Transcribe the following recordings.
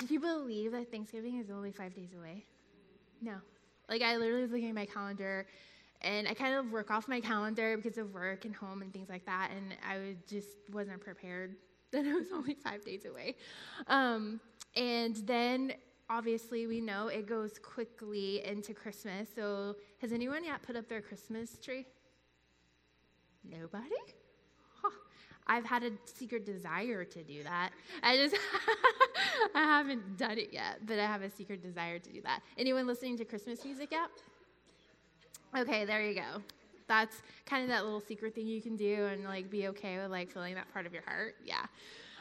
Can you believe that Thanksgiving is only five days away? No. Like, I literally was looking at my calendar, and I kind of work off my calendar because of work and home and things like that, and I just wasn't prepared that it was only five days away. Um, and then obviously we know it goes quickly into Christmas. So has anyone yet put up their Christmas tree? Nobody? I've had a secret desire to do that. I just I haven't done it yet, but I have a secret desire to do that. Anyone listening to Christmas music yet? Okay, there you go. That's kind of that little secret thing you can do and like be okay with like feeling that part of your heart. Yeah.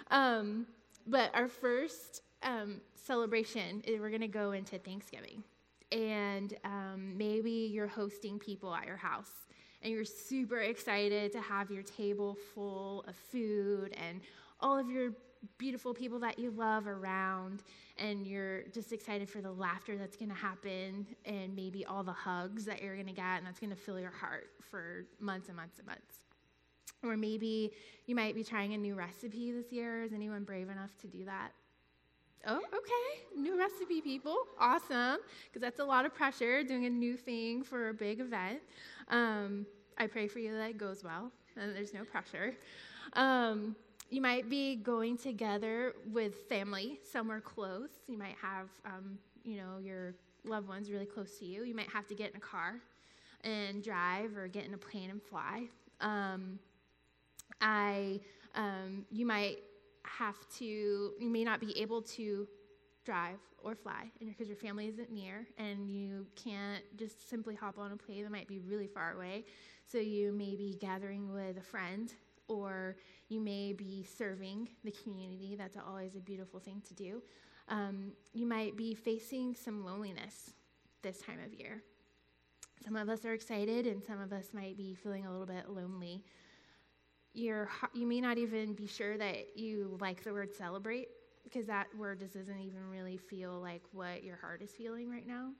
Um, but our first um, celebration, eh, we're going to go into Thanksgiving. And um, maybe you're hosting people at your house and you're super excited to have your table full of food and all of your beautiful people that you love around and you're just excited for the laughter that's going to happen and maybe all the hugs that you're going to get and that's going to fill your heart for months and months and months. Or maybe you might be trying a new recipe this year. Is anyone brave enough to do that Oh, okay. New recipe, people. Awesome. Because that's a lot of pressure doing a new thing for a big event. Um, I pray for you that it goes well and there's no pressure. Um, you might be going together with family somewhere close. You might have, um, you know, your loved ones really close to you. You might have to get in a car and drive or get in a plane and fly. Um, I, um, you might have to, you may not be able to drive or fly because your family isn't near and you can't just simply hop on a plane that might be really far away. So you may be gathering with a friend or you may be serving the community. That's always a beautiful thing to do. Um, you might be facing some loneliness this time of year. Some of us are excited, and some of us might be feeling a little bit lonely you're, you may not even be sure that you like the word celebrate because that word just doesn't even really feel like what your heart is feeling right now.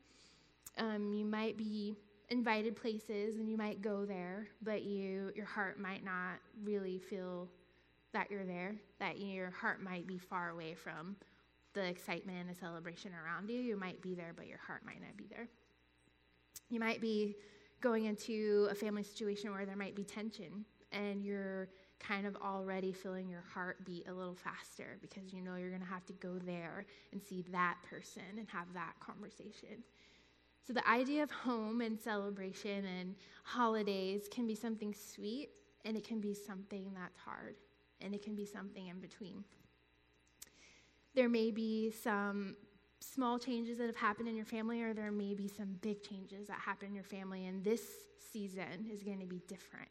Um, you might be invited places and you might go there, but you your heart might not really feel that you're there. That your heart might be far away from the excitement and the celebration around you. You might be there, but your heart might not be there. You might be going into a family situation where there might be tension and you're kind of already feeling your heart beat a little faster because you know you're going to have to go there and see that person and have that conversation. So, the idea of home and celebration and holidays can be something sweet and it can be something that's hard and it can be something in between. There may be some small changes that have happened in your family, or there may be some big changes that happen in your family, and this season is going to be different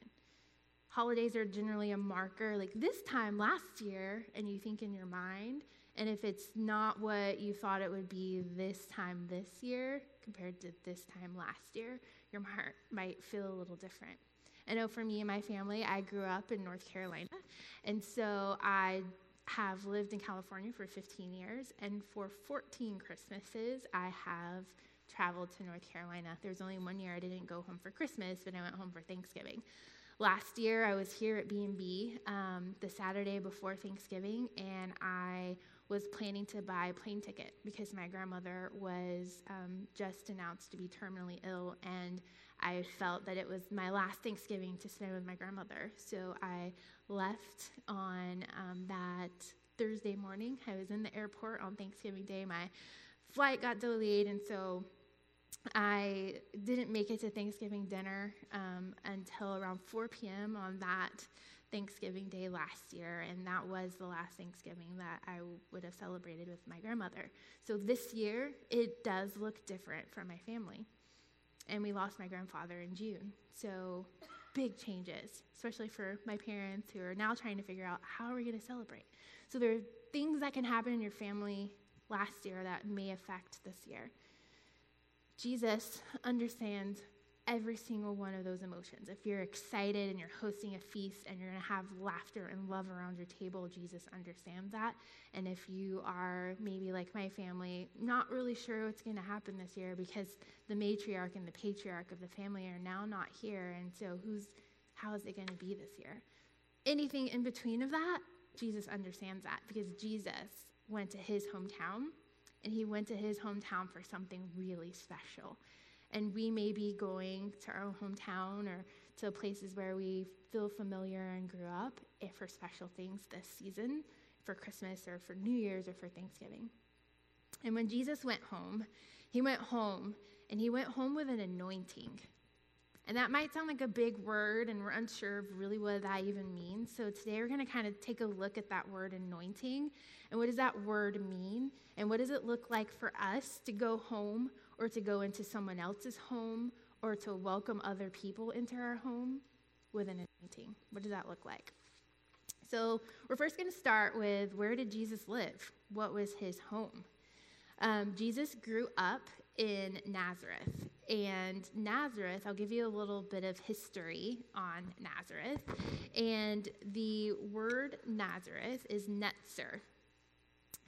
holidays are generally a marker like this time last year and you think in your mind and if it's not what you thought it would be this time this year compared to this time last year your heart might feel a little different. I know for me and my family i grew up in north carolina and so i have lived in california for 15 years and for 14 christmases i have traveled to north carolina. There was only one year i didn't go home for christmas but i went home for thanksgiving Last year, I was here at B&B um, the Saturday before Thanksgiving, and I was planning to buy a plane ticket because my grandmother was um, just announced to be terminally ill, and I felt that it was my last Thanksgiving to spend with my grandmother. So I left on um, that Thursday morning. I was in the airport on Thanksgiving Day. My flight got delayed, and so I didn't make it to Thanksgiving dinner um, until around 4 p.m. on that Thanksgiving Day last year, and that was the last Thanksgiving that I would have celebrated with my grandmother. So this year, it does look different from my family. And we lost my grandfather in June. So big changes, especially for my parents who are now trying to figure out how are we going to celebrate. So there are things that can happen in your family last year that may affect this year. Jesus understands every single one of those emotions. If you're excited and you're hosting a feast and you're going to have laughter and love around your table, Jesus understands that. And if you are maybe like my family, not really sure what's going to happen this year because the matriarch and the patriarch of the family are now not here, and so who's how is it going to be this year? Anything in between of that, Jesus understands that because Jesus went to his hometown, and he went to his hometown for something really special. And we may be going to our hometown or to places where we feel familiar and grew up for special things this season, for Christmas or for New Year's or for Thanksgiving. And when Jesus went home, he went home and he went home with an anointing. And that might sound like a big word, and we're unsure of really what that even means. So today we're going to kind of take a look at that word anointing and what does that word mean? And what does it look like for us to go home or to go into someone else's home or to welcome other people into our home with an anointing? What does that look like? So we're first going to start with where did Jesus live? What was his home? Um, Jesus grew up in Nazareth. And Nazareth, I'll give you a little bit of history on Nazareth. And the word Nazareth is Netzer.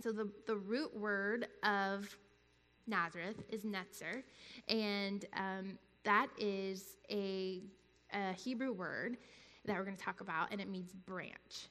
So the, the root word of Nazareth is Netzer. And um, that is a, a Hebrew word that we're going to talk about, and it means branch.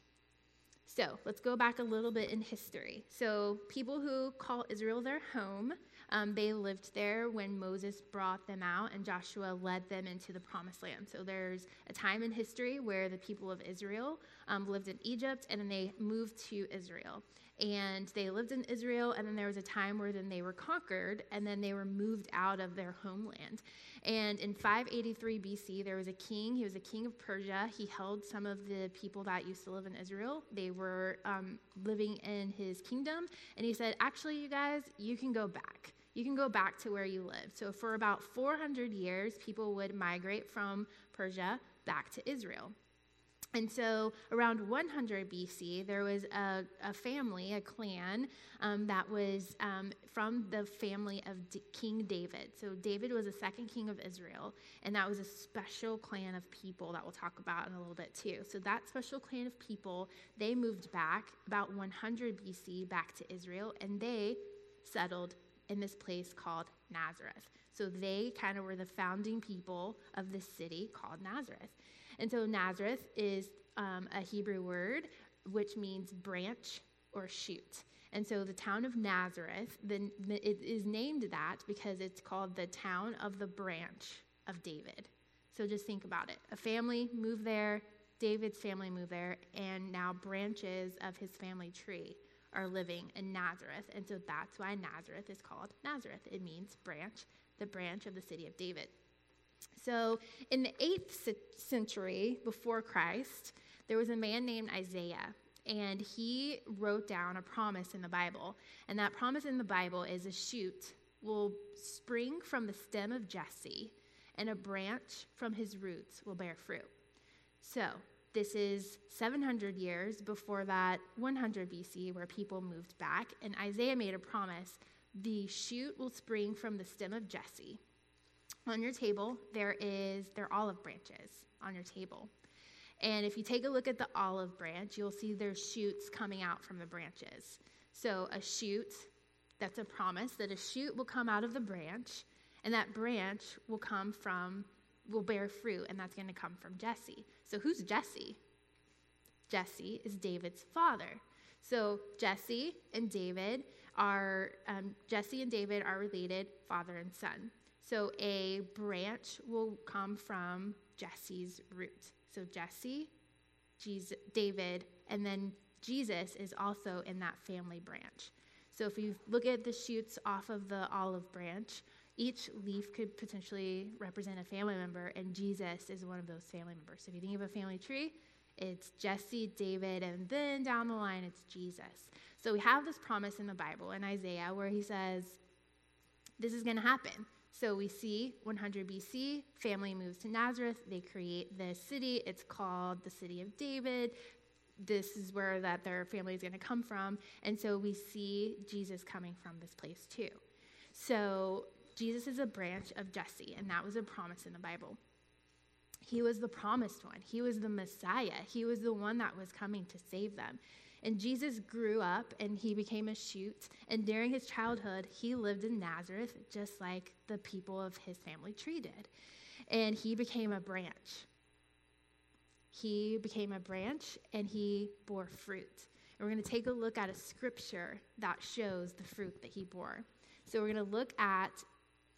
So let's go back a little bit in history. So, people who call Israel their home um, they lived there when Moses brought them out and Joshua led them into the promised land. So there's a time in history where the people of Israel um, lived in Egypt and then they moved to Israel. And they lived in Israel, and then there was a time where then they were conquered, and then they were moved out of their homeland. And in 583 BC, there was a king. He was a king of Persia. He held some of the people that used to live in Israel. They were um, living in his kingdom. And he said, Actually, you guys, you can go back you can go back to where you lived. So, for about 400 years, people would migrate from Persia back to Israel. And so, around 100 BC, there was a, a family, a clan, um, that was um, from the family of D- King David. So, David was the second king of Israel, and that was a special clan of people that we'll talk about in a little bit too. So, that special clan of people, they moved back about 100 BC back to Israel, and they settled in this place called Nazareth. So they kind of were the founding people of this city called Nazareth. And so Nazareth is um, a Hebrew word which means branch or shoot. And so the town of Nazareth, the, it is named that because it's called the town of the branch of David. So just think about it. A family moved there, David's family moved there, and now branches of his family tree are living in Nazareth. And so that's why Nazareth is called Nazareth. It means branch, the branch of the city of David. So in the 8th century before Christ, there was a man named Isaiah. And he wrote down a promise in the Bible. And that promise in the Bible is a shoot will spring from the stem of Jesse, and a branch from his roots will bear fruit. So, this is 700 years before that 100 BC, where people moved back. And Isaiah made a promise the shoot will spring from the stem of Jesse. On your table, there is there are olive branches on your table. And if you take a look at the olive branch, you'll see there's shoots coming out from the branches. So a shoot, that's a promise that a shoot will come out of the branch, and that branch will come from will bear fruit, and that's going to come from Jesse. So, who's Jesse? Jesse is David's father. So, Jesse and David are, um, Jesse and David are related father and son. So, a branch will come from Jesse's root. So, Jesse, Jesus, David, and then Jesus is also in that family branch. So, if you look at the shoots off of the olive branch, each leaf could potentially represent a family member, and Jesus is one of those family members. So if you think of a family tree, it's Jesse, David, and then down the line, it's Jesus. So we have this promise in the Bible in Isaiah where he says, This is going to happen. So we see 100 BC, family moves to Nazareth. They create this city. It's called the city of David. This is where that their family is going to come from. And so we see Jesus coming from this place too. So Jesus is a branch of Jesse, and that was a promise in the Bible. He was the promised one. He was the Messiah. He was the one that was coming to save them. And Jesus grew up and he became a shoot. And during his childhood, he lived in Nazareth just like the people of his family tree did. And he became a branch. He became a branch and he bore fruit. And we're going to take a look at a scripture that shows the fruit that he bore. So we're going to look at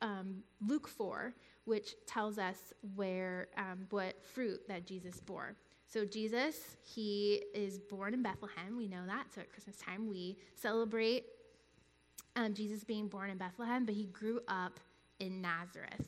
um, Luke 4, which tells us where um, what fruit that Jesus bore. So Jesus, he is born in Bethlehem. We know that. So at Christmas time, we celebrate um, Jesus being born in Bethlehem, but he grew up in Nazareth.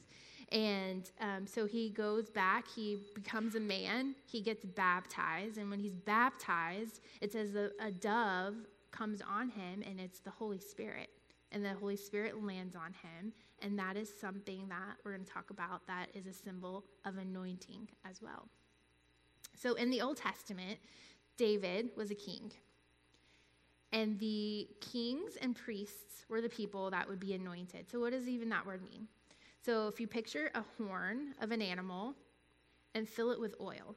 And um, so he goes back, he becomes a man, he gets baptized. And when he's baptized, it says a, a dove comes on him, and it's the Holy Spirit. And the Holy Spirit lands on him. And that is something that we're going to talk about that is a symbol of anointing as well. So in the Old Testament, David was a king. And the kings and priests were the people that would be anointed. So, what does even that word mean? So, if you picture a horn of an animal and fill it with oil,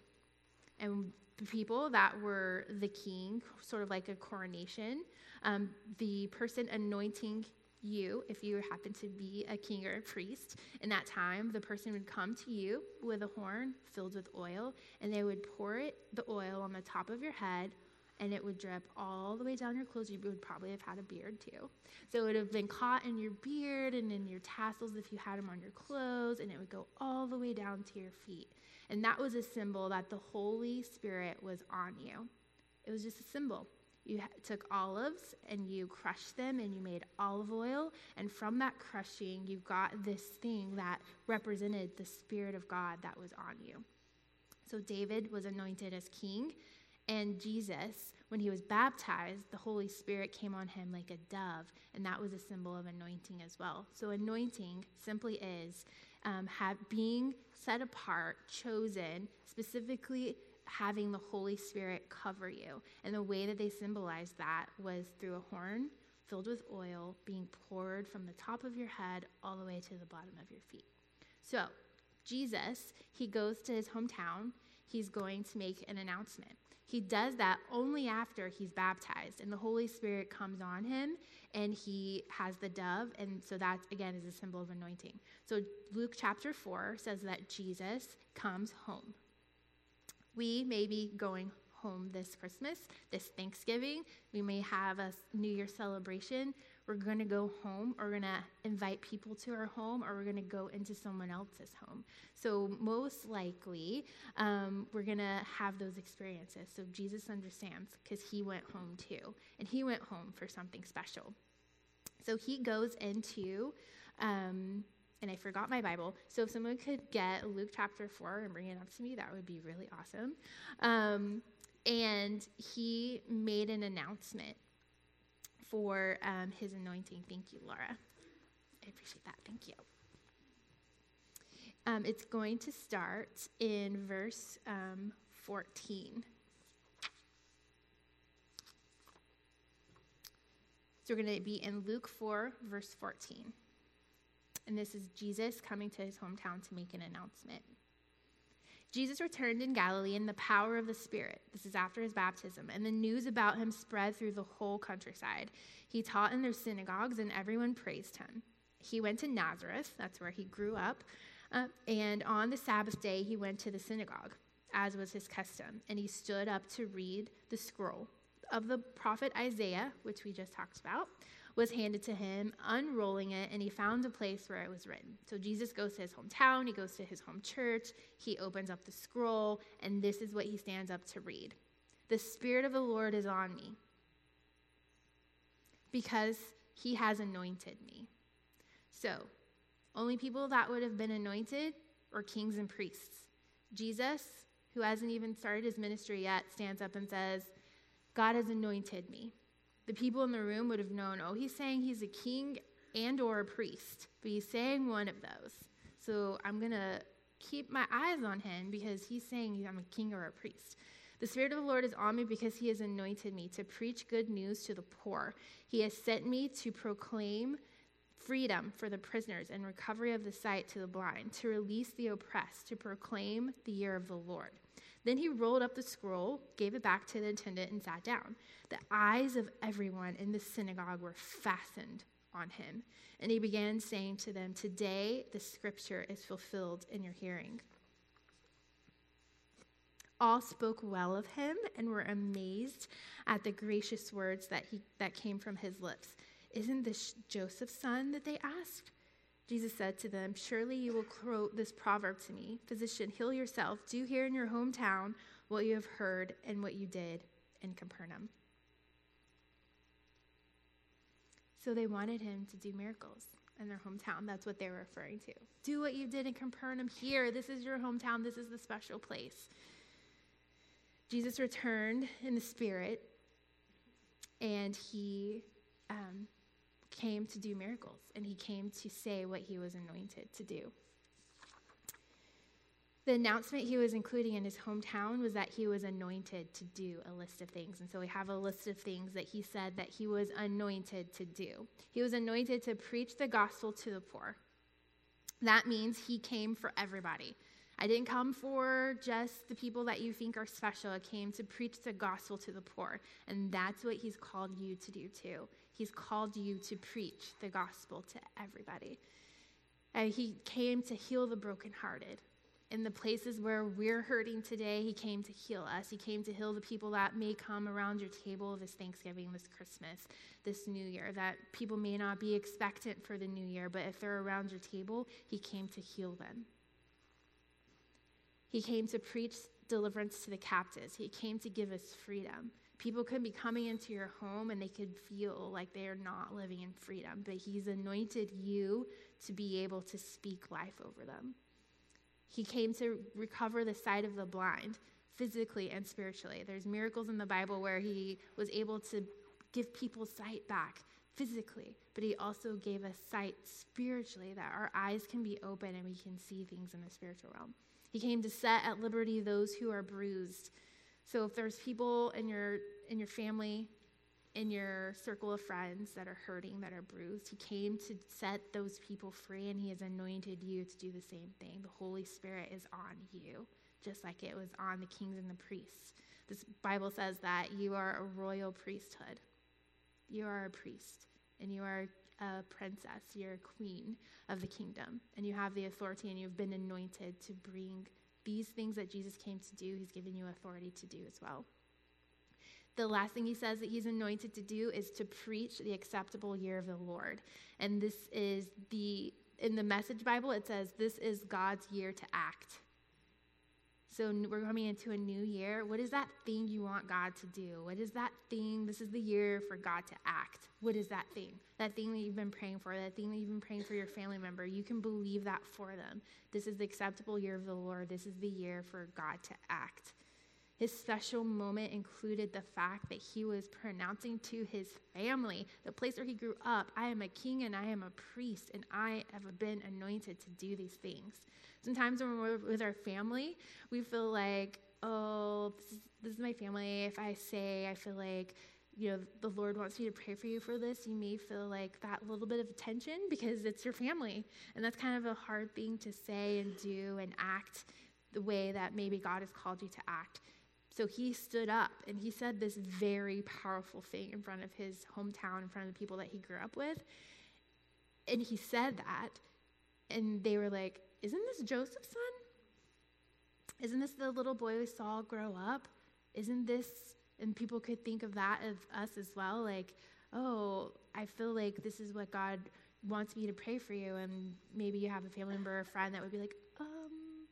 and the people that were the king, sort of like a coronation, um, the person anointing you, if you happen to be a king or a priest in that time, the person would come to you with a horn filled with oil, and they would pour it, the oil on the top of your head and it would drip all the way down your clothes. You would probably have had a beard too. So it would have been caught in your beard and in your tassels if you had them on your clothes, and it would go all the way down to your feet. And that was a symbol that the Holy Spirit was on you. It was just a symbol. You took olives and you crushed them and you made olive oil. And from that crushing, you got this thing that represented the Spirit of God that was on you. So David was anointed as king and Jesus, when he was baptized, the Holy Spirit came on him like a dove, and that was a symbol of anointing as well. So, anointing simply is um, have, being set apart, chosen, specifically having the Holy Spirit cover you. And the way that they symbolized that was through a horn filled with oil being poured from the top of your head all the way to the bottom of your feet. So, Jesus, he goes to his hometown. He's going to make an announcement. He does that only after he's baptized, and the Holy Spirit comes on him, and he has the dove, and so that again is a symbol of anointing. So Luke chapter 4 says that Jesus comes home. We may be going home this Christmas, this Thanksgiving. We may have a New Year celebration we're going to go home, or we're going to invite people to our home, or we're going to go into someone else's home. So, most likely, um, we're going to have those experiences. So, Jesus understands because he went home too, and he went home for something special. So, he goes into, um, and I forgot my Bible. So, if someone could get Luke chapter 4 and bring it up to me, that would be really awesome. Um, and he made an announcement for um, his anointing. Thank you, Laura. I appreciate that. Thank you. Um, it's going to start in verse um, 14. So we're going to be in Luke 4, verse 14. And this is Jesus coming to his hometown to make an announcement. Jesus returned in Galilee in the power of the Spirit. This is after his baptism. And the news about him spread through the whole countryside. He taught in their synagogues, and everyone praised him. He went to Nazareth, that's where he grew up. Uh, and on the Sabbath day, he went to the synagogue, as was his custom. And he stood up to read the scroll of the prophet Isaiah, which we just talked about was handed to him, unrolling it, and he found a place where it was written. So Jesus goes to his hometown, he goes to his home church, he opens up the scroll, and this is what he stands up to read The Spirit of the Lord is on me because he has anointed me. So, only people that would have been anointed are kings and priests. Jesus, who hasn't even started his ministry yet, stands up and says, God has anointed me the people in the room would have known, oh, he's saying he's a king and or a priest, but he's saying one of those. So I'm going to keep my eyes on him because he's saying I'm a king or a priest. The Spirit of the Lord is on me because he has anointed me to preach good news to the poor. He has sent me to proclaim freedom for the prisoners and recovery of the sight to the blind, to release the oppressed, to proclaim the year of the Lord. Then he rolled up the scroll, gave it back to the attendant, and sat down. The eyes of everyone in the synagogue were fastened on him. And he began saying to them, Today the scripture is fulfilled in your hearing. All spoke well of him and were amazed at the gracious words that, he, that came from his lips. Isn't this Joseph's son? that they asked. Jesus said to them, Surely you will quote this proverb to me Physician, heal yourself. Do here in your hometown what you have heard and what you did in Capernaum. So they wanted him to do miracles in their hometown. That's what they were referring to. Do what you did in Capernaum here. This is your hometown. This is the special place. Jesus returned in the spirit and he um, came to do miracles and he came to say what he was anointed to do. The announcement he was including in his hometown was that he was anointed to do a list of things. And so we have a list of things that he said that he was anointed to do. He was anointed to preach the gospel to the poor. That means he came for everybody. I didn't come for just the people that you think are special. I came to preach the gospel to the poor. And that's what he's called you to do too. He's called you to preach the gospel to everybody. And he came to heal the brokenhearted. In the places where we're hurting today, he came to heal us. He came to heal the people that may come around your table this Thanksgiving, this Christmas, this New Year, that people may not be expectant for the New Year, but if they're around your table, he came to heal them. He came to preach deliverance to the captives. He came to give us freedom. People could be coming into your home and they could feel like they are not living in freedom, but He's anointed you to be able to speak life over them. He came to recover the sight of the blind physically and spiritually. There's miracles in the Bible where He was able to give people sight back physically, but He also gave us sight spiritually that our eyes can be open and we can see things in the spiritual realm. He came to set at liberty those who are bruised. So if there's people in your in your family, in your circle of friends that are hurting, that are bruised, he came to set those people free and he has anointed you to do the same thing. The Holy Spirit is on you, just like it was on the kings and the priests. This Bible says that you are a royal priesthood. You are a priest and you are a princess, you're a queen of the kingdom, and you have the authority and you've been anointed to bring these things that Jesus came to do, he's given you authority to do as well. The last thing he says that he's anointed to do is to preach the acceptable year of the Lord. And this is the, in the message Bible, it says, this is God's year to act. So we're coming into a new year. What is that thing you want God to do? What is that thing? This is the year for God to act. What is that thing? That thing that you've been praying for, that thing that you've been praying for your family member. You can believe that for them. This is the acceptable year of the Lord. This is the year for God to act. His special moment included the fact that he was pronouncing to his family, the place where he grew up, I am a king and I am a priest, and I have been anointed to do these things. Sometimes when we're with our family, we feel like, oh, this is, this is my family. If I say, I feel like, you know, the Lord wants me to pray for you for this, you may feel like that little bit of tension because it's your family. And that's kind of a hard thing to say and do and act the way that maybe God has called you to act. So he stood up and he said this very powerful thing in front of his hometown, in front of the people that he grew up with. And he said that, and they were like, isn't this Joseph's son? Isn't this the little boy we saw grow up? Isn't this, and people could think of that of us as well, like, oh, I feel like this is what God wants me to pray for you. And maybe you have a family member or friend that would be like, um,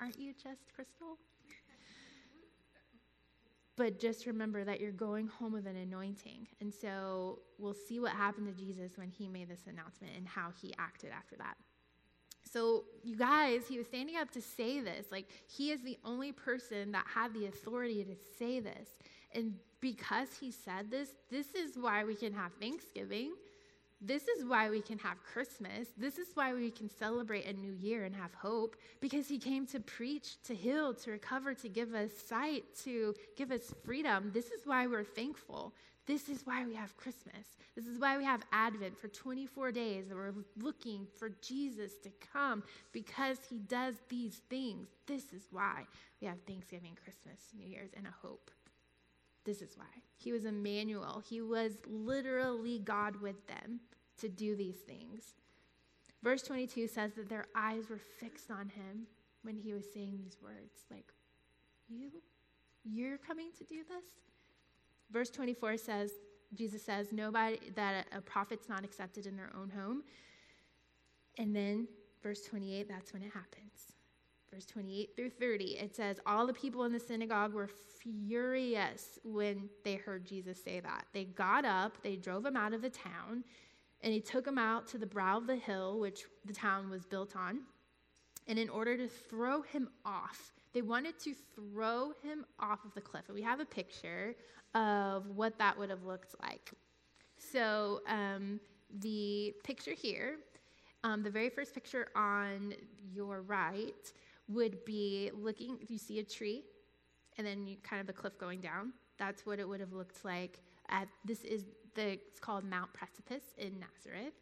aren't you just Crystal? But just remember that you're going home with an anointing. And so we'll see what happened to Jesus when he made this announcement and how he acted after that. So, you guys, he was standing up to say this. Like, he is the only person that had the authority to say this. And because he said this, this is why we can have Thanksgiving. This is why we can have Christmas. This is why we can celebrate a new year and have hope because he came to preach, to heal, to recover, to give us sight, to give us freedom. This is why we're thankful. This is why we have Christmas. This is why we have Advent for 24 days and we're looking for Jesus to come because he does these things. This is why we have Thanksgiving, Christmas, New Year's, and a hope. This is why. He was Emmanuel. He was literally God with them to do these things. Verse 22 says that their eyes were fixed on him when he was saying these words. Like, You? You're coming to do this? Verse 24 says, Jesus says, nobody that a prophet's not accepted in their own home. And then verse 28, that's when it happens. Verse 28 through 30, it says, All the people in the synagogue were furious when they heard Jesus say that. They got up, they drove him out of the town, and he took him out to the brow of the hill, which the town was built on. And in order to throw him off, they wanted to throw him off of the cliff. And we have a picture of what that would have looked like. So, um, the picture here, um, the very first picture on your right, would be looking, you see a tree, and then you kind of the cliff going down. That's what it would have looked like. At, this is the, it's called Mount Precipice in Nazareth.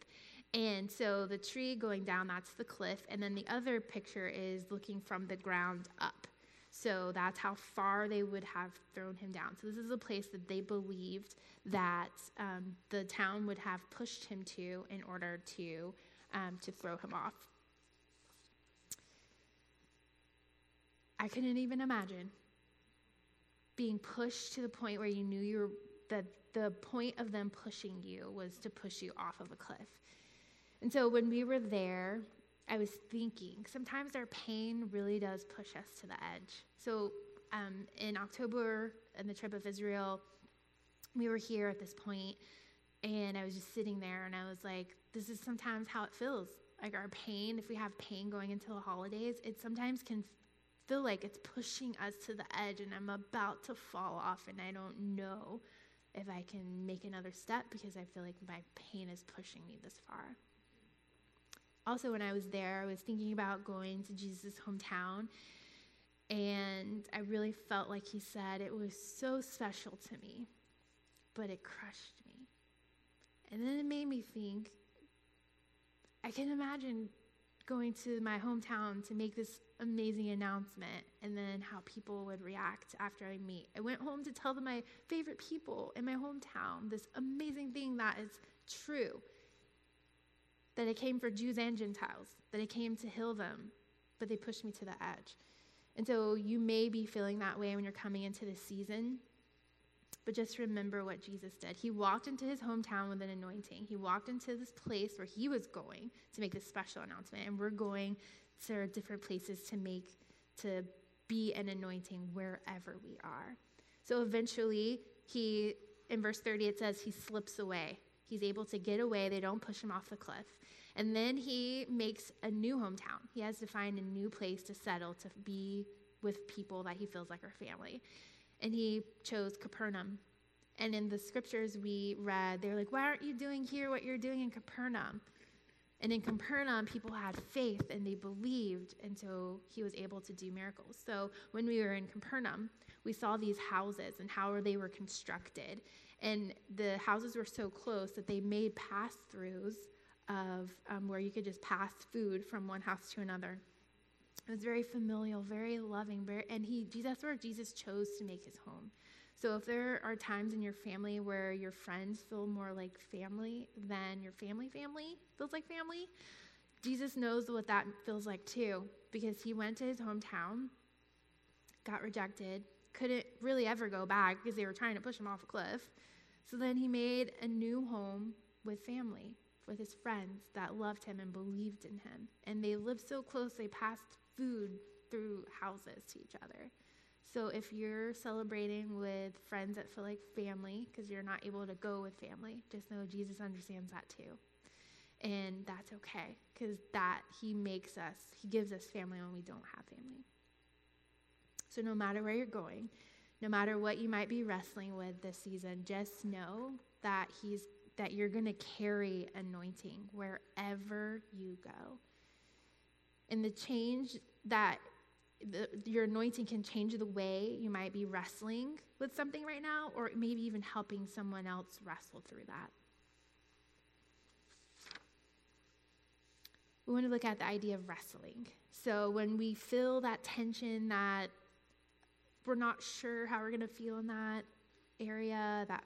And so the tree going down, that's the cliff. And then the other picture is looking from the ground up. So that's how far they would have thrown him down. So this is a place that they believed that um, the town would have pushed him to in order to um, to throw him off. I couldn't even imagine being pushed to the point where you knew you were that the point of them pushing you was to push you off of a cliff. And so when we were there, I was thinking sometimes our pain really does push us to the edge. So um, in October, in the trip of Israel, we were here at this point, and I was just sitting there, and I was like, "This is sometimes how it feels. Like our pain. If we have pain going into the holidays, it sometimes can feel like it's pushing us to the edge, and I'm about to fall off, and I don't know if I can make another step because I feel like my pain is pushing me this far." Also, when I was there, I was thinking about going to Jesus' hometown, and I really felt like he said it was so special to me, but it crushed me. And then it made me think I can imagine going to my hometown to make this amazing announcement and then how people would react after I meet. I went home to tell them my favorite people in my hometown this amazing thing that is true that it came for Jews and Gentiles, that it came to heal them, but they pushed me to the edge. And so you may be feeling that way when you're coming into this season, but just remember what Jesus did. He walked into his hometown with an anointing. He walked into this place where he was going to make this special announcement, and we're going to different places to make to be an anointing wherever we are. So eventually, he in verse 30 it says he slips away. He's able to get away. They don't push him off the cliff. And then he makes a new hometown. He has to find a new place to settle, to be with people that he feels like are family. And he chose Capernaum. And in the scriptures we read, they're like, Why aren't you doing here what you're doing in Capernaum? And in Capernaum, people had faith and they believed, and so he was able to do miracles. So when we were in Capernaum, we saw these houses and how they were constructed. And the houses were so close that they made pass throughs of um, where you could just pass food from one house to another. It was very familial, very loving, very, and he, that's where Jesus chose to make his home. So if there are times in your family where your friends feel more like family than your family family feels like family, Jesus knows what that feels like too, because he went to his hometown, got rejected, couldn't really ever go back because they were trying to push him off a cliff. So then he made a new home with family, with his friends that loved him and believed in him. And they lived so close, they passed food through houses to each other. So if you're celebrating with friends that feel like family because you're not able to go with family, just know Jesus understands that too. And that's okay because that he makes us, he gives us family when we don't have family. So no matter where you're going, no matter what you might be wrestling with this season, just know that he's that you're going to carry anointing wherever you go. And the change that the, your anointing can change the way you might be wrestling with something right now, or maybe even helping someone else wrestle through that. We want to look at the idea of wrestling. So when we feel that tension, that we're not sure how we're going to feel in that area, that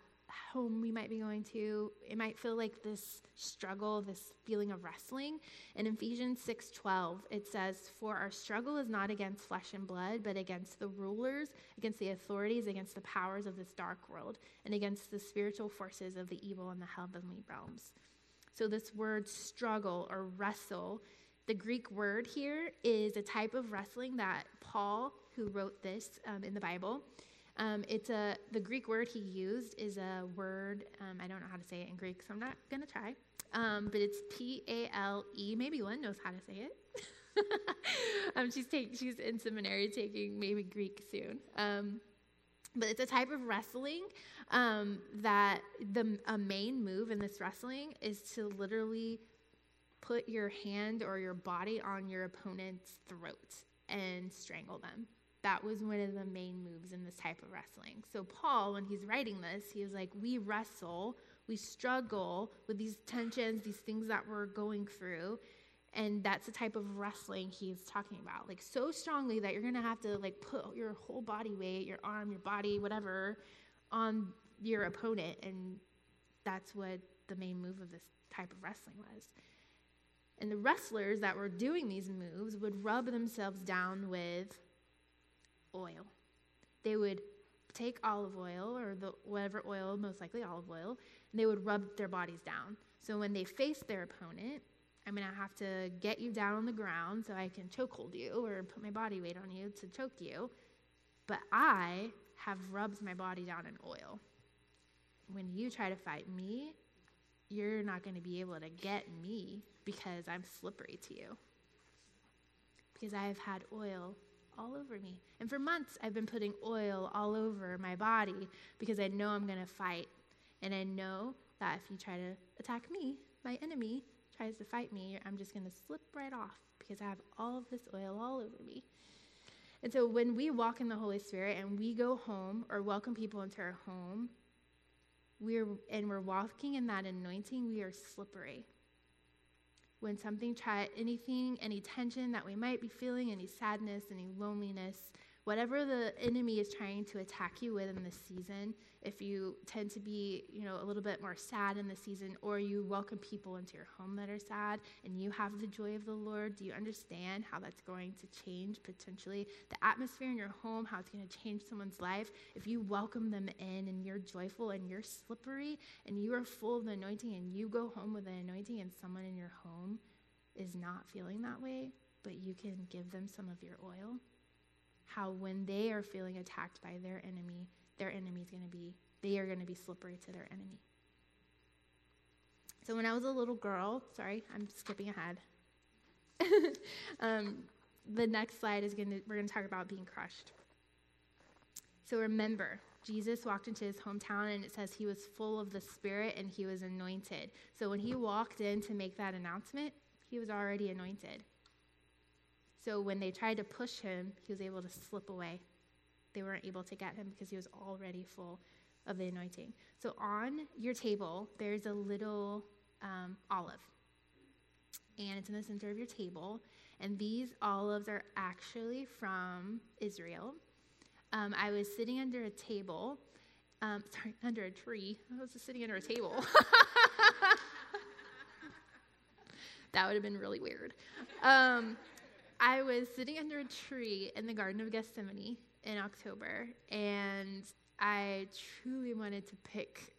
home we might be going to, it might feel like this struggle, this feeling of wrestling. In Ephesians 6:12, it says, "For our struggle is not against flesh and blood, but against the rulers, against the authorities, against the powers of this dark world, and against the spiritual forces of the evil in the heavenly realms." So this word struggle or wrestle, the Greek word here is a type of wrestling that Paul, who wrote this um, in the Bible, um, it's a the Greek word he used is a word um, I don't know how to say it in Greek, so I'm not gonna try. Um, but it's P A L E. Maybe Lynn knows how to say it. um, she's take, she's in seminary taking maybe Greek soon. Um, but it's a type of wrestling um, that the a main move in this wrestling is to literally put your hand or your body on your opponent's throat and strangle them that was one of the main moves in this type of wrestling. So, Paul, when he's writing this, he was like, We wrestle, we struggle with these tensions, these things that we're going through. And that's the type of wrestling he's talking about. Like, so strongly that you're going to have to, like, put your whole body weight, your arm, your body, whatever, on your opponent. And that's what the main move of this type of wrestling was. And the wrestlers that were doing these moves would rub themselves down with oil. They would take olive oil or the whatever oil, most likely olive oil, and they would rub their bodies down. So when they face their opponent, I'm gonna have to get you down on the ground so I can chokehold you or put my body weight on you to choke you. But I have rubbed my body down in oil. When you try to fight me, you're not going to be able to get me because I'm slippery to you. Because I have had oil all over me. And for months, I've been putting oil all over my body because I know I'm going to fight. And I know that if you try to attack me, my enemy tries to fight me, I'm just going to slip right off because I have all of this oil all over me. And so when we walk in the Holy Spirit and we go home or welcome people into our home, we're and we're walking in that anointing, we are slippery when something try anything, any tension that we might be feeling, any sadness, any loneliness, whatever the enemy is trying to attack you with in this season, if you tend to be, you know, a little bit more sad in the season, or you welcome people into your home that are sad and you have the joy of the Lord, do you understand how that's going to change potentially the atmosphere in your home, how it's going to change someone's life? If you welcome them in and you're joyful and you're slippery and you are full of the anointing and you go home with the anointing and someone in your home is not feeling that way, but you can give them some of your oil how when they are feeling attacked by their enemy, their enemy is going to be, they are going to be slippery to their enemy. So when I was a little girl, sorry, I'm skipping ahead. um, the next slide is going to, we're going to talk about being crushed. So remember, Jesus walked into his hometown and it says he was full of the Spirit and he was anointed. So when he walked in to make that announcement, he was already anointed. So when they tried to push him, he was able to slip away. They weren't able to get him because he was already full of the anointing. So on your table, there's a little um, olive, and it's in the center of your table. And these olives are actually from Israel. Um, I was sitting under a table, um, sorry, under a tree. I was just sitting under a table. that would have been really weird. I was sitting under a tree in the Garden of Gethsemane in October, and I truly wanted to pick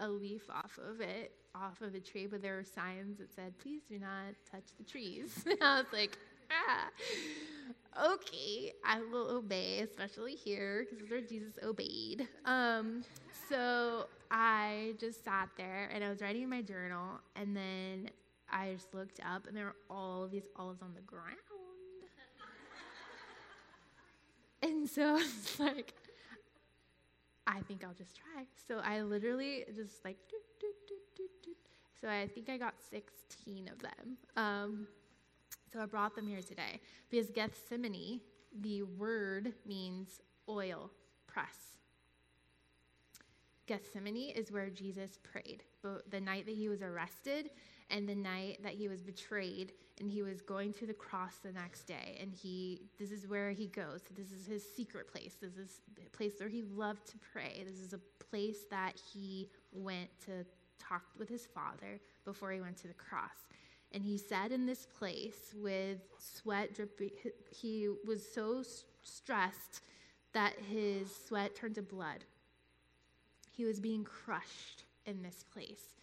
a leaf off of it, off of the tree, but there were signs that said, please do not touch the trees. and I was like, ah, okay, I will obey, especially here, because this is where Jesus obeyed. Um, so I just sat there and I was writing in my journal, and then I just looked up, and there were all these olives on the ground. And so it's like, I think I'll just try. So I literally just like, so I think I got 16 of them. Um, so I brought them here today because Gethsemane, the word means oil press. Gethsemane is where Jesus prayed. The night that he was arrested and the night that he was betrayed and he was going to the cross the next day and he this is where he goes. This is his secret place. This is a place where he loved to pray. This is a place that he went to talk with his father before he went to the cross. And he sat in this place with sweat dripping. He was so stressed that his sweat turned to blood. He was being crushed in this place.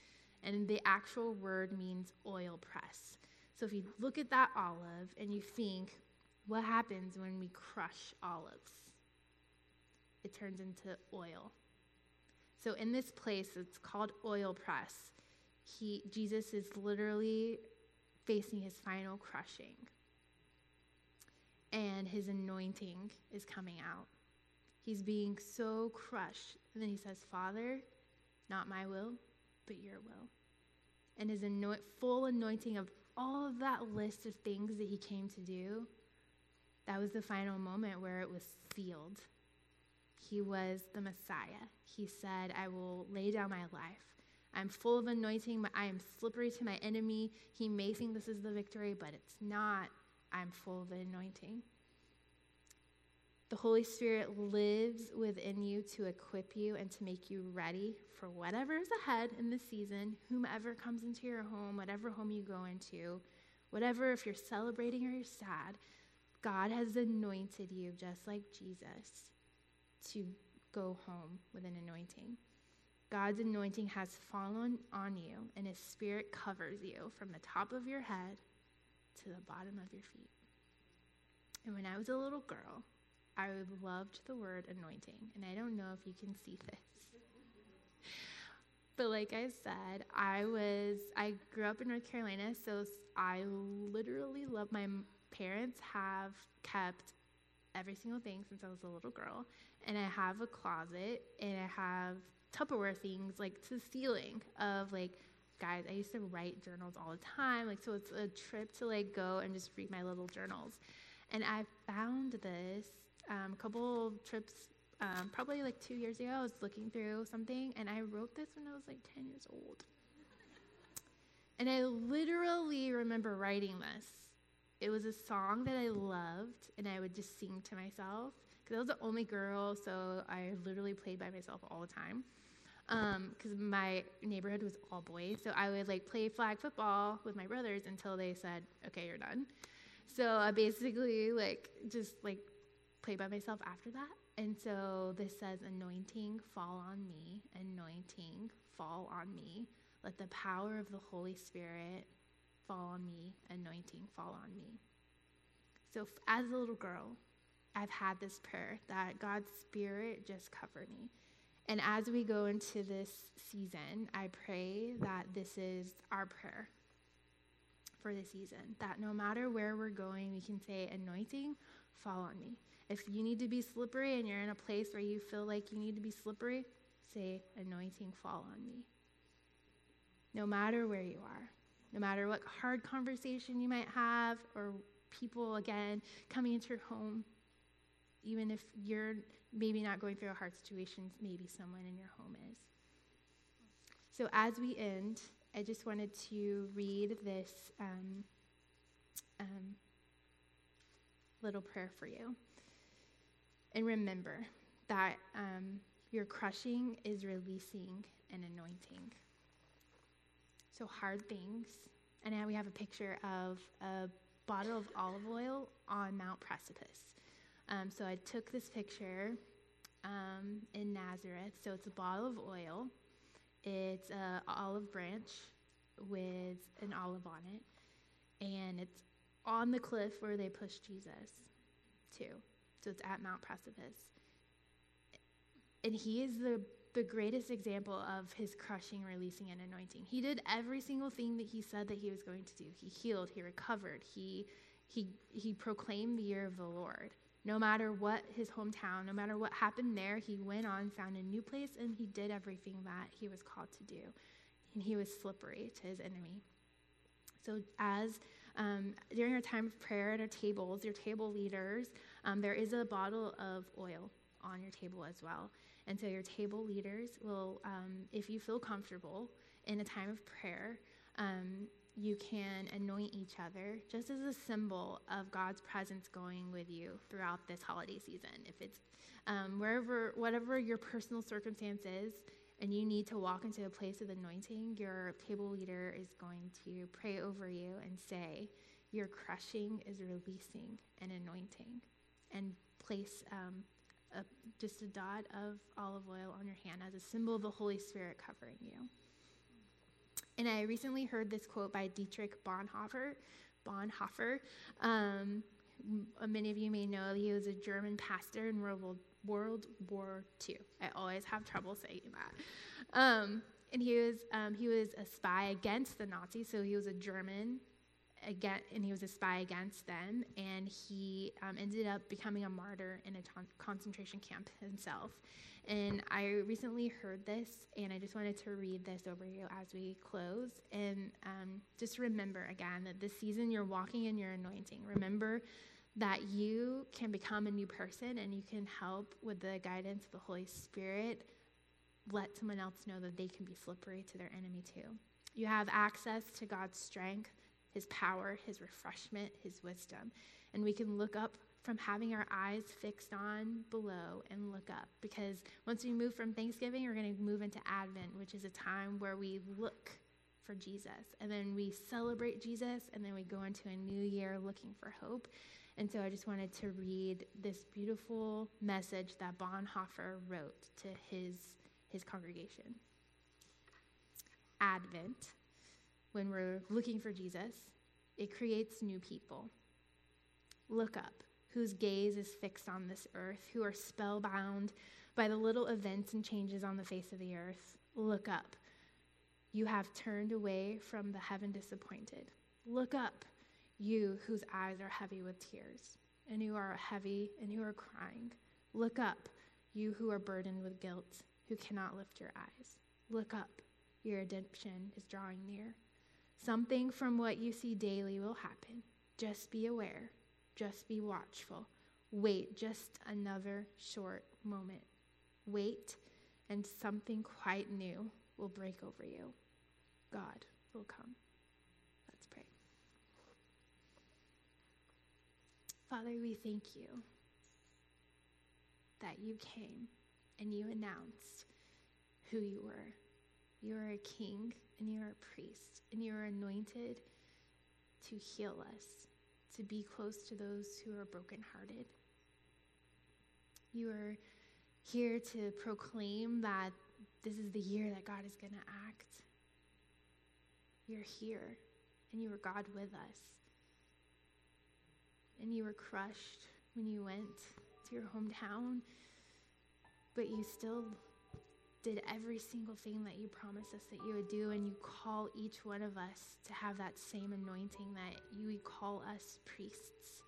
And the actual word means oil press. So if you look at that olive and you think, what happens when we crush olives? It turns into oil. So in this place, it's called oil press. He, Jesus is literally facing his final crushing. And his anointing is coming out. He's being so crushed. And then he says, Father, not my will, but your will. And his anoint, full anointing of all of that list of things that he came to do, that was the final moment where it was sealed. He was the Messiah. He said, I will lay down my life. I'm full of anointing. But I am slippery to my enemy. He may think this is the victory, but it's not. I'm full of anointing. The Holy Spirit lives within you to equip you and to make you ready for whatever is ahead in the season, whomever comes into your home, whatever home you go into, whatever, if you're celebrating or you're sad, God has anointed you just like Jesus to go home with an anointing. God's anointing has fallen on you, and His Spirit covers you from the top of your head to the bottom of your feet. And when I was a little girl, I loved the word anointing, and I don't know if you can see this. But like I said, I was I grew up in North Carolina, so I literally love my parents have kept every single thing since I was a little girl, and I have a closet and I have Tupperware things like to the ceiling of like guys. I used to write journals all the time, like so it's a trip to like go and just read my little journals, and I found this um, couple trips, um, probably like two years ago, I was looking through something and I wrote this when I was like 10 years old. And I literally remember writing this. It was a song that I loved and I would just sing to myself because I was the only girl, so I literally played by myself all the time because um, my neighborhood was all boys. So I would like play flag football with my brothers until they said, "Okay, you're done." So I basically like just like play by myself after that. And so this says, Anointing fall on me, anointing fall on me. Let the power of the Holy Spirit fall on me, anointing fall on me. So as a little girl, I've had this prayer that God's Spirit just cover me. And as we go into this season, I pray that this is our prayer for the season. That no matter where we're going, we can say, Anointing, fall on me. If you need to be slippery and you're in a place where you feel like you need to be slippery, say, Anointing fall on me. No matter where you are, no matter what hard conversation you might have, or people, again, coming into your home, even if you're maybe not going through a hard situation, maybe someone in your home is. So, as we end, I just wanted to read this um, um, little prayer for you. And remember that um, your crushing is releasing and anointing. So, hard things. And now we have a picture of a bottle of olive oil on Mount Precipice. Um, so, I took this picture um, in Nazareth. So, it's a bottle of oil, it's an olive branch with an olive on it, and it's on the cliff where they pushed Jesus, too. So it's at Mount Precipice. And he is the, the greatest example of his crushing, releasing, and anointing. He did every single thing that he said that he was going to do. He healed, he recovered, he, he, he proclaimed the year of the Lord. No matter what his hometown, no matter what happened there, he went on, found a new place, and he did everything that he was called to do. And he was slippery to his enemy. So, as um, during our time of prayer at our tables, your table leaders, um, there is a bottle of oil on your table as well. And so your table leaders will, um, if you feel comfortable in a time of prayer, um, you can anoint each other just as a symbol of God's presence going with you throughout this holiday season. If it's um, wherever, whatever your personal circumstance is, and you need to walk into a place of anointing, your table leader is going to pray over you and say, Your crushing is releasing and anointing, and place um, a, just a dot of olive oil on your hand as a symbol of the Holy Spirit covering you. And I recently heard this quote by Dietrich Bonhoeffer. Bonhoeffer. Um, many of you may know he was a German pastor in World, World War II. I always have trouble saying that. Um, and he was um, he was a spy against the Nazis, so he was a German again, and he was a spy against them, and he um, ended up becoming a martyr in a concentration camp himself. And I recently heard this, and I just wanted to read this over you as we close. And um, just remember again that this season you're walking in your anointing. Remember that you can become a new person and you can help with the guidance of the Holy Spirit. Let someone else know that they can be slippery to their enemy too. You have access to God's strength, His power, His refreshment, His wisdom. And we can look up from having our eyes fixed on below and look up. Because once we move from Thanksgiving, we're going to move into Advent, which is a time where we look for Jesus. And then we celebrate Jesus, and then we go into a new year looking for hope. And so I just wanted to read this beautiful message that Bonhoeffer wrote to his, his congregation. Advent, when we're looking for Jesus, it creates new people. Look up whose gaze is fixed on this earth, who are spellbound by the little events and changes on the face of the earth. Look up. You have turned away from the heaven disappointed. Look up, you whose eyes are heavy with tears, and who are heavy and who are crying. Look up, you who are burdened with guilt, who cannot lift your eyes. Look up, your redemption is drawing near. Something from what you see daily will happen. Just be aware just be watchful. Wait just another short moment. Wait, and something quite new will break over you. God will come. Let's pray. Father, we thank you that you came and you announced who you were. You are a king and you are a priest and you are anointed to heal us to be close to those who are brokenhearted. You are here to proclaim that this is the year that God is going to act. You're here, and you were God with us. And you were crushed when you went to your hometown, but you still did every single thing that you promised us that you would do, and you call each one of us to have that same anointing that you would call us priests.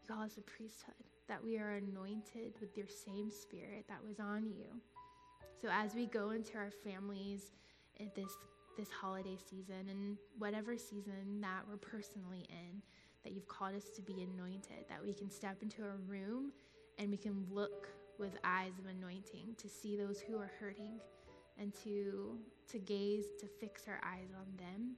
You call us a priesthood, that we are anointed with your same spirit that was on you. So as we go into our families at this this holiday season and whatever season that we're personally in, that you've called us to be anointed, that we can step into a room and we can look with eyes of anointing to see those who are hurting and to to gaze to fix our eyes on them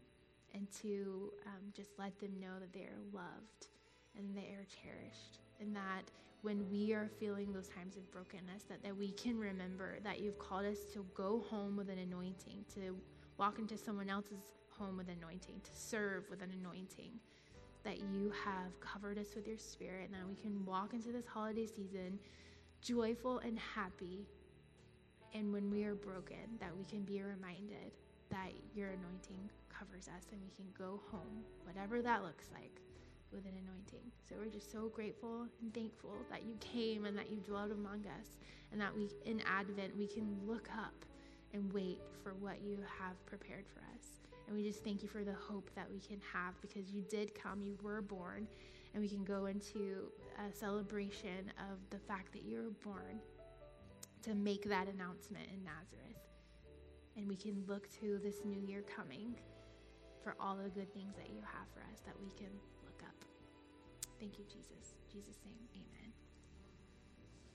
and to um, just let them know that they are loved and they are cherished. And that when we are feeling those times of brokenness that, that we can remember that you've called us to go home with an anointing to walk into someone else's home with anointing to serve with an anointing. That you have covered us with your spirit and that we can walk into this holiday season joyful and happy. And when we are broken, that we can be reminded that your anointing covers us and we can go home, whatever that looks like, with an anointing. So we're just so grateful and thankful that you came and that you dwelt among us, and that we, in Advent, we can look up and wait for what you have prepared for us. And we just thank you for the hope that we can have because you did come, you were born, and we can go into a celebration of the fact that you were born to make that announcement in Nazareth. And we can look to this new year coming for all the good things that you have for us that we can look up. Thank you, Jesus. In Jesus' name, amen.